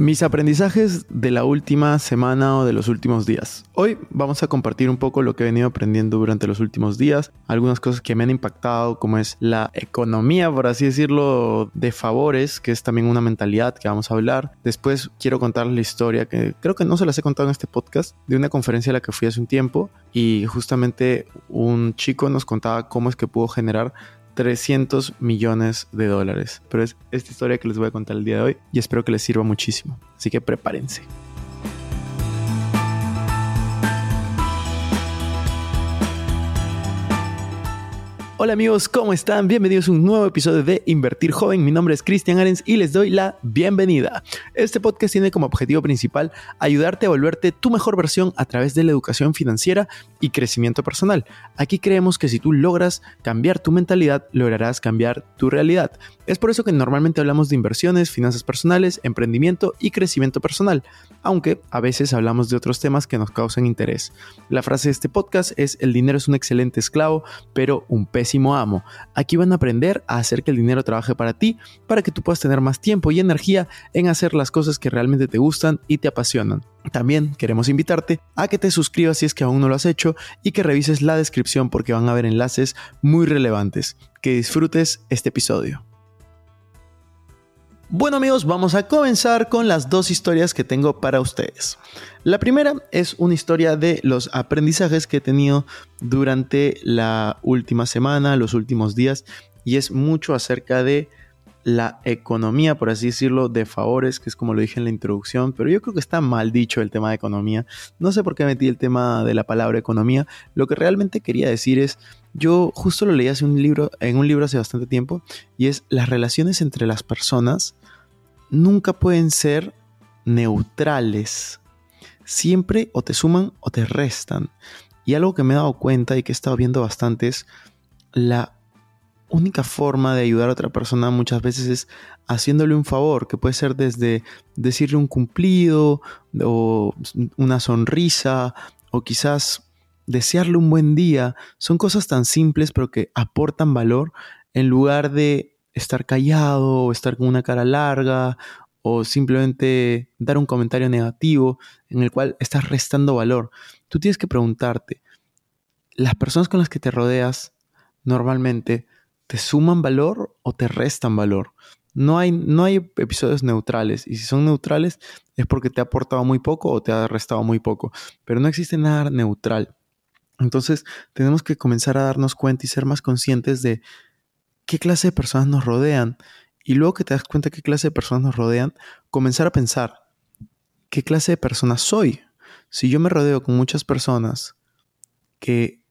Mis aprendizajes de la última semana o de los últimos días. Hoy vamos a compartir un poco lo que he venido aprendiendo durante los últimos días, algunas cosas que me han impactado, como es la economía, por así decirlo, de favores, que es también una mentalidad que vamos a hablar. Después quiero contarles la historia, que creo que no se las he contado en este podcast, de una conferencia a la que fui hace un tiempo y justamente un chico nos contaba cómo es que pudo generar 300 millones de dólares. Pero es esta historia que les voy a contar el día de hoy y espero que les sirva muchísimo. Así que prepárense. Hola amigos, ¿cómo están? Bienvenidos a un nuevo episodio de Invertir Joven. Mi nombre es Cristian Arens y les doy la bienvenida. Este podcast tiene como objetivo principal ayudarte a volverte tu mejor versión a través de la educación financiera y crecimiento personal. Aquí creemos que si tú logras cambiar tu mentalidad, lograrás cambiar tu realidad. Es por eso que normalmente hablamos de inversiones, finanzas personales, emprendimiento y crecimiento personal, aunque a veces hablamos de otros temas que nos causan interés. La frase de este podcast es el dinero es un excelente esclavo, pero un pésimo amo. Aquí van a aprender a hacer que el dinero trabaje para ti, para que tú puedas tener más tiempo y energía en hacer las cosas que realmente te gustan y te apasionan. También queremos invitarte a que te suscribas si es que aún no lo has hecho y que revises la descripción porque van a haber enlaces muy relevantes. Que disfrutes este episodio. Bueno amigos, vamos a comenzar con las dos historias que tengo para ustedes. La primera es una historia de los aprendizajes que he tenido durante la última semana, los últimos días, y es mucho acerca de la economía, por así decirlo, de favores, que es como lo dije en la introducción, pero yo creo que está mal dicho el tema de economía. No sé por qué metí el tema de la palabra economía. Lo que realmente quería decir es, yo justo lo leí hace un libro, en un libro hace bastante tiempo, y es las relaciones entre las personas nunca pueden ser neutrales. Siempre o te suman o te restan. Y algo que me he dado cuenta y que he estado viendo bastante es la única forma de ayudar a otra persona muchas veces es haciéndole un favor, que puede ser desde decirle un cumplido o una sonrisa o quizás desearle un buen día. Son cosas tan simples pero que aportan valor en lugar de estar callado o estar con una cara larga o simplemente dar un comentario negativo en el cual estás restando valor. Tú tienes que preguntarte, ¿las personas con las que te rodeas normalmente te suman valor o te restan valor? No hay, no hay episodios neutrales y si son neutrales es porque te ha aportado muy poco o te ha restado muy poco, pero no existe nada neutral. Entonces tenemos que comenzar a darnos cuenta y ser más conscientes de qué clase de personas nos rodean. Y luego que te das cuenta qué clase de personas nos rodean, comenzar a pensar, ¿qué clase de persona soy? Si yo me rodeo con muchas personas que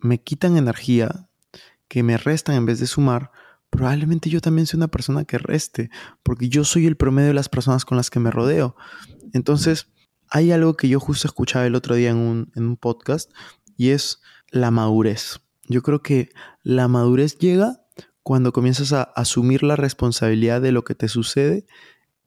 me quitan energía, que me restan en vez de sumar, probablemente yo también soy una persona que reste, porque yo soy el promedio de las personas con las que me rodeo. Entonces, hay algo que yo justo escuchaba el otro día en un, en un podcast y es la madurez. Yo creo que la madurez llega cuando comienzas a asumir la responsabilidad de lo que te sucede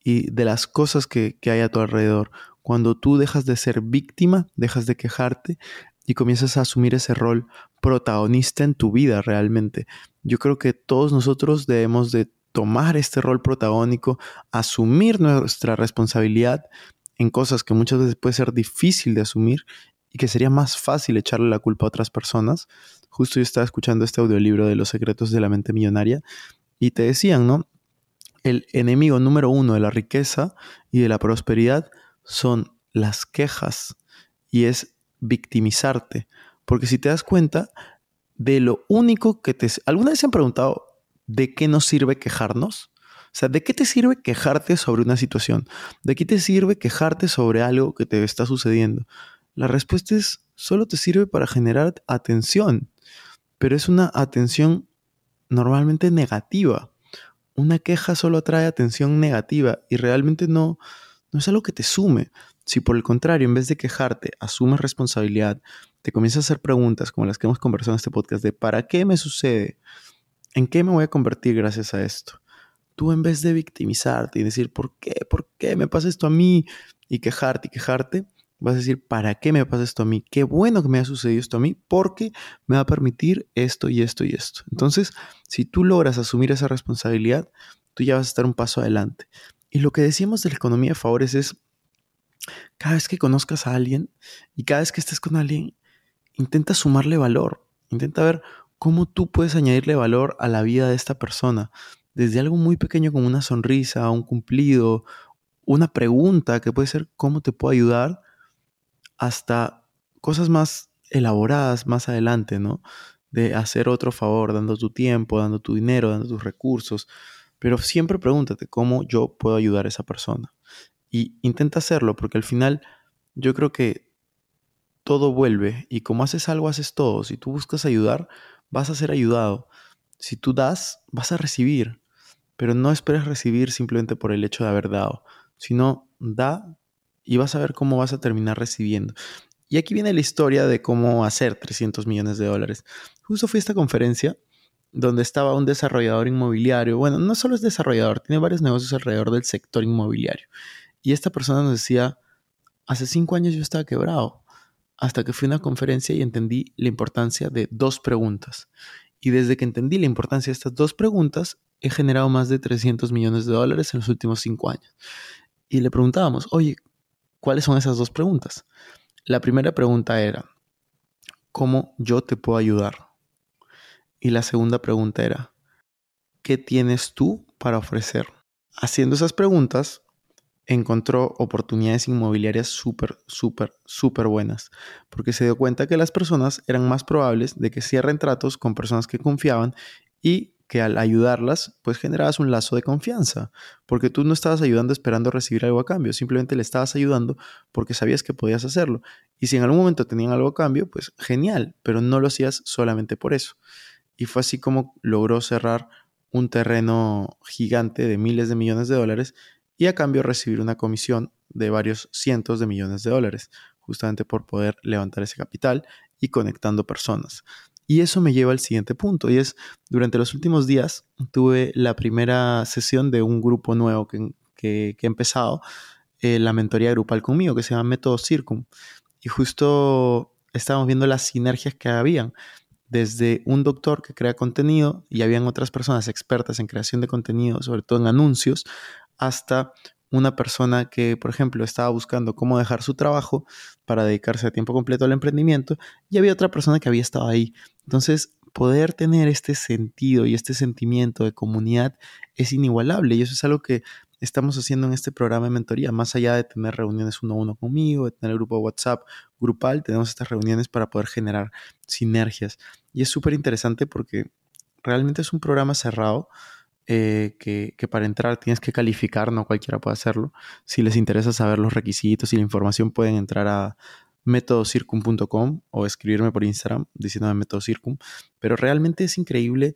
y de las cosas que, hay a tu alrededor. Cuando tú dejas de ser víctima, dejas de quejarte y comienzas a asumir ese rol protagonista en tu vida realmente. Yo creo que todos nosotros debemos de tomar este rol protagónico, asumir nuestra responsabilidad en cosas que muchas veces puede ser difícil de asumir y que sería más fácil echarle la culpa a otras personas. Justo yo estaba escuchando este audiolibro de Los secretos de la mente millonaria y te decían, ¿no? El enemigo número uno de la riqueza y de la prosperidad son las quejas y es victimizarte. Porque si te das cuenta de lo único que te... ¿Alguna vez se han preguntado de qué nos sirve quejarnos? O sea, ¿de qué te sirve quejarte sobre una situación? ¿De qué te sirve quejarte sobre algo que te está sucediendo? La respuesta es, solo te sirve para generar atención. Pero es una atención normalmente negativa. Una queja solo atrae atención negativa y realmente no, no es algo que te sume. Si por el contrario, en vez de quejarte, asumes responsabilidad, te comienzas a hacer preguntas como las que hemos conversado en este podcast de ¿para qué me sucede? ¿En qué me voy a convertir gracias a esto? Tú en vez de victimizarte y decir ¿por qué? ¿Por qué me pasa esto a mí? Y quejarte y quejarte, vas a decir ¿para qué me pasa esto a mí? Qué bueno que me ha sucedido esto a mí porque me va a permitir esto y esto y esto. Entonces, si tú logras asumir esa responsabilidad, tú ya vas a estar un paso adelante. Y lo que decíamos de la economía de favores es, cada vez que conozcas a alguien y cada vez que estés con alguien, intenta sumarle valor, intenta ver cómo tú puedes añadirle valor a la vida de esta persona, desde algo muy pequeño como una sonrisa, un cumplido, una pregunta que puede ser cómo te puedo ayudar, hasta cosas más elaboradas más adelante, ¿no? De hacer otro favor, dando tu tiempo, dando tu dinero, dando tus recursos, pero siempre pregúntate cómo yo puedo ayudar a esa persona. Y intenta hacerlo, porque al final yo creo que todo vuelve y como haces algo, haces todo. Si tú buscas ayudar, vas a ser ayudado. Si tú das, vas a recibir. Pero no esperes recibir simplemente por el hecho de haber dado, sino da y vas a ver cómo vas a terminar recibiendo. Y aquí viene la historia de cómo hacer 300 millones de dólares. Justo fui a esta conferencia donde estaba un desarrollador inmobiliario. Bueno, no solo es desarrollador, tiene varios negocios alrededor del sector inmobiliario. Y esta persona nos decía, hace cinco años yo estaba quebrado, hasta que fui a una conferencia y entendí la importancia de dos preguntas. Y desde que entendí la importancia de estas dos preguntas, he generado más de 300 millones de dólares en los últimos cinco años. Y le preguntábamos, oye, ¿cuáles son esas dos preguntas? La primera pregunta era, ¿cómo yo te puedo ayudar? Y la segunda pregunta era, ¿qué tienes tú para ofrecer? Haciendo esas preguntas, encontró oportunidades inmobiliarias súper, súper, súper buenas, porque se dio cuenta que las personas eran más probables de que cierren tratos con personas que confiaban y que al ayudarlas, pues generabas un lazo de confianza, porque tú no estabas ayudando esperando recibir algo a cambio, simplemente le estabas ayudando porque sabías que podías hacerlo. Y si en algún momento tenían algo a cambio, pues genial, pero no lo hacías solamente por eso y fue así como logró cerrar un terreno gigante de miles de millones de dólares y a cambio recibir una comisión de varios cientos de millones de dólares, justamente por poder levantar ese capital y conectando personas. Y eso me lleva al siguiente punto, y es, durante los últimos días tuve la primera sesión de un grupo nuevo que, que, he empezado, eh, la mentoría grupal conmigo, que se llama Método Circum. Y justo estábamos viendo las sinergias que habían desde un doctor que crea contenido y habían otras personas expertas en creación de contenido, sobre todo en anuncios, hasta una persona que, por ejemplo, estaba buscando cómo dejar su trabajo para dedicarse a tiempo completo al emprendimiento y había otra persona que había estado ahí. Entonces, poder tener este sentido y este sentimiento de comunidad es inigualable y eso es algo que estamos haciendo en este programa de mentoría, más allá de tener reuniones uno a uno conmigo, de tener el grupo de WhatsApp grupal, tenemos estas reuniones para poder generar sinergias. Y es súper interesante porque realmente es un programa cerrado eh, que, para entrar tienes que calificar, no cualquiera puede hacerlo. Si les interesa saber los requisitos y la información pueden entrar a métodocircum.com o escribirme por Instagram diciéndome método circum, pero realmente es increíble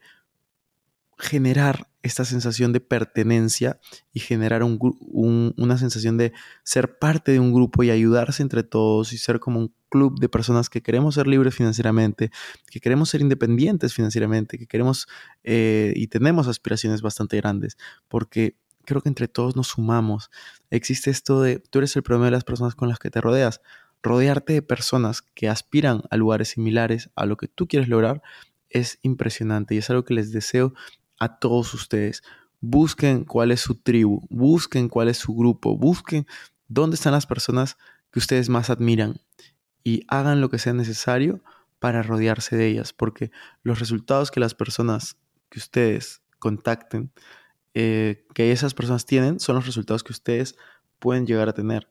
generar esta sensación de pertenencia y generar una sensación de ser parte de un grupo y ayudarse entre todos y ser como un club de personas que queremos ser libres financieramente, que queremos ser independientes financieramente, que queremos eh, y tenemos aspiraciones bastante grandes, porque creo que entre todos nos sumamos. Existe esto de, tú eres el problema de las personas con las que te rodeas. Rodearte de personas que aspiran a lugares similares a lo que tú quieres lograr es impresionante y es algo que les deseo a todos ustedes. Busquen cuál es su tribu, busquen cuál es su grupo, busquen dónde están las personas que ustedes más admiran y hagan lo que sea necesario para rodearse de ellas, porque los resultados que las personas que ustedes contacten, eh, que esas personas tienen, son los resultados que ustedes pueden llegar a tener.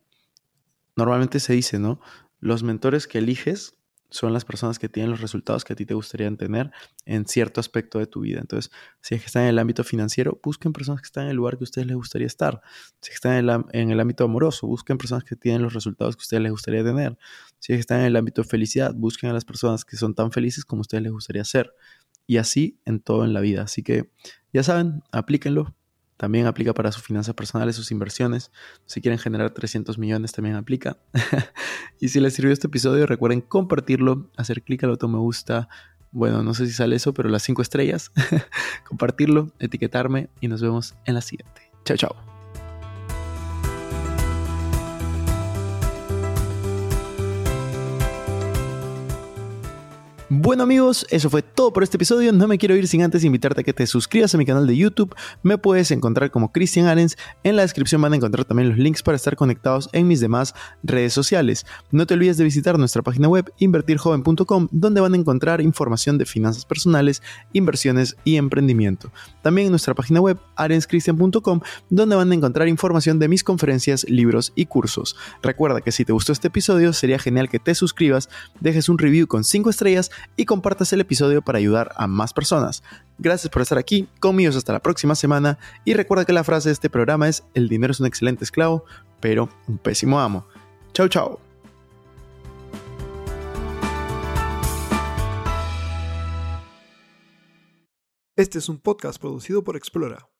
Normalmente se dice, ¿no? Los mentores que eliges son las personas que tienen los resultados que a ti te gustaría tener en cierto aspecto de tu vida. Entonces, si es que están en el ámbito financiero, busquen personas que están en el lugar que a ustedes les gustaría estar. Si están en el, en el ámbito amoroso, busquen personas que tienen los resultados que a ustedes les gustaría tener. Si es que están en el ámbito de felicidad, busquen a las personas que son tan felices como a ustedes les gustaría ser. Y así en todo en la vida. Así que, ya saben, aplíquenlo, también aplica para sus finanzas personales, sus inversiones. Si quieren generar 300 millones, también aplica. y si les sirvió este episodio, recuerden compartirlo, hacer clic al botón me gusta. Bueno, no sé si sale eso, pero las 5 estrellas. compartirlo, etiquetarme y nos vemos en la siguiente. Chao, chao. Bueno amigos, eso fue todo por este episodio. No me quiero ir sin antes invitarte a que te suscribas a mi canal de YouTube. Me puedes encontrar como Cristian Arens. En la descripción van a encontrar también los links para estar conectados en mis demás redes sociales. No te olvides de visitar nuestra página web invertirjoven.com donde van a encontrar información de finanzas personales, inversiones y emprendimiento. También en nuestra página web arenscristian.com donde van a encontrar información de mis conferencias, libros y cursos. Recuerda que si te gustó este episodio sería genial que te suscribas, dejes un review con 5 estrellas y compartas el episodio para ayudar a más personas. Gracias por estar aquí, conmigo hasta la próxima semana y recuerda que la frase de este programa es el dinero es un excelente esclavo, pero un pésimo amo. Chao, chao. Este es un podcast producido por Explora.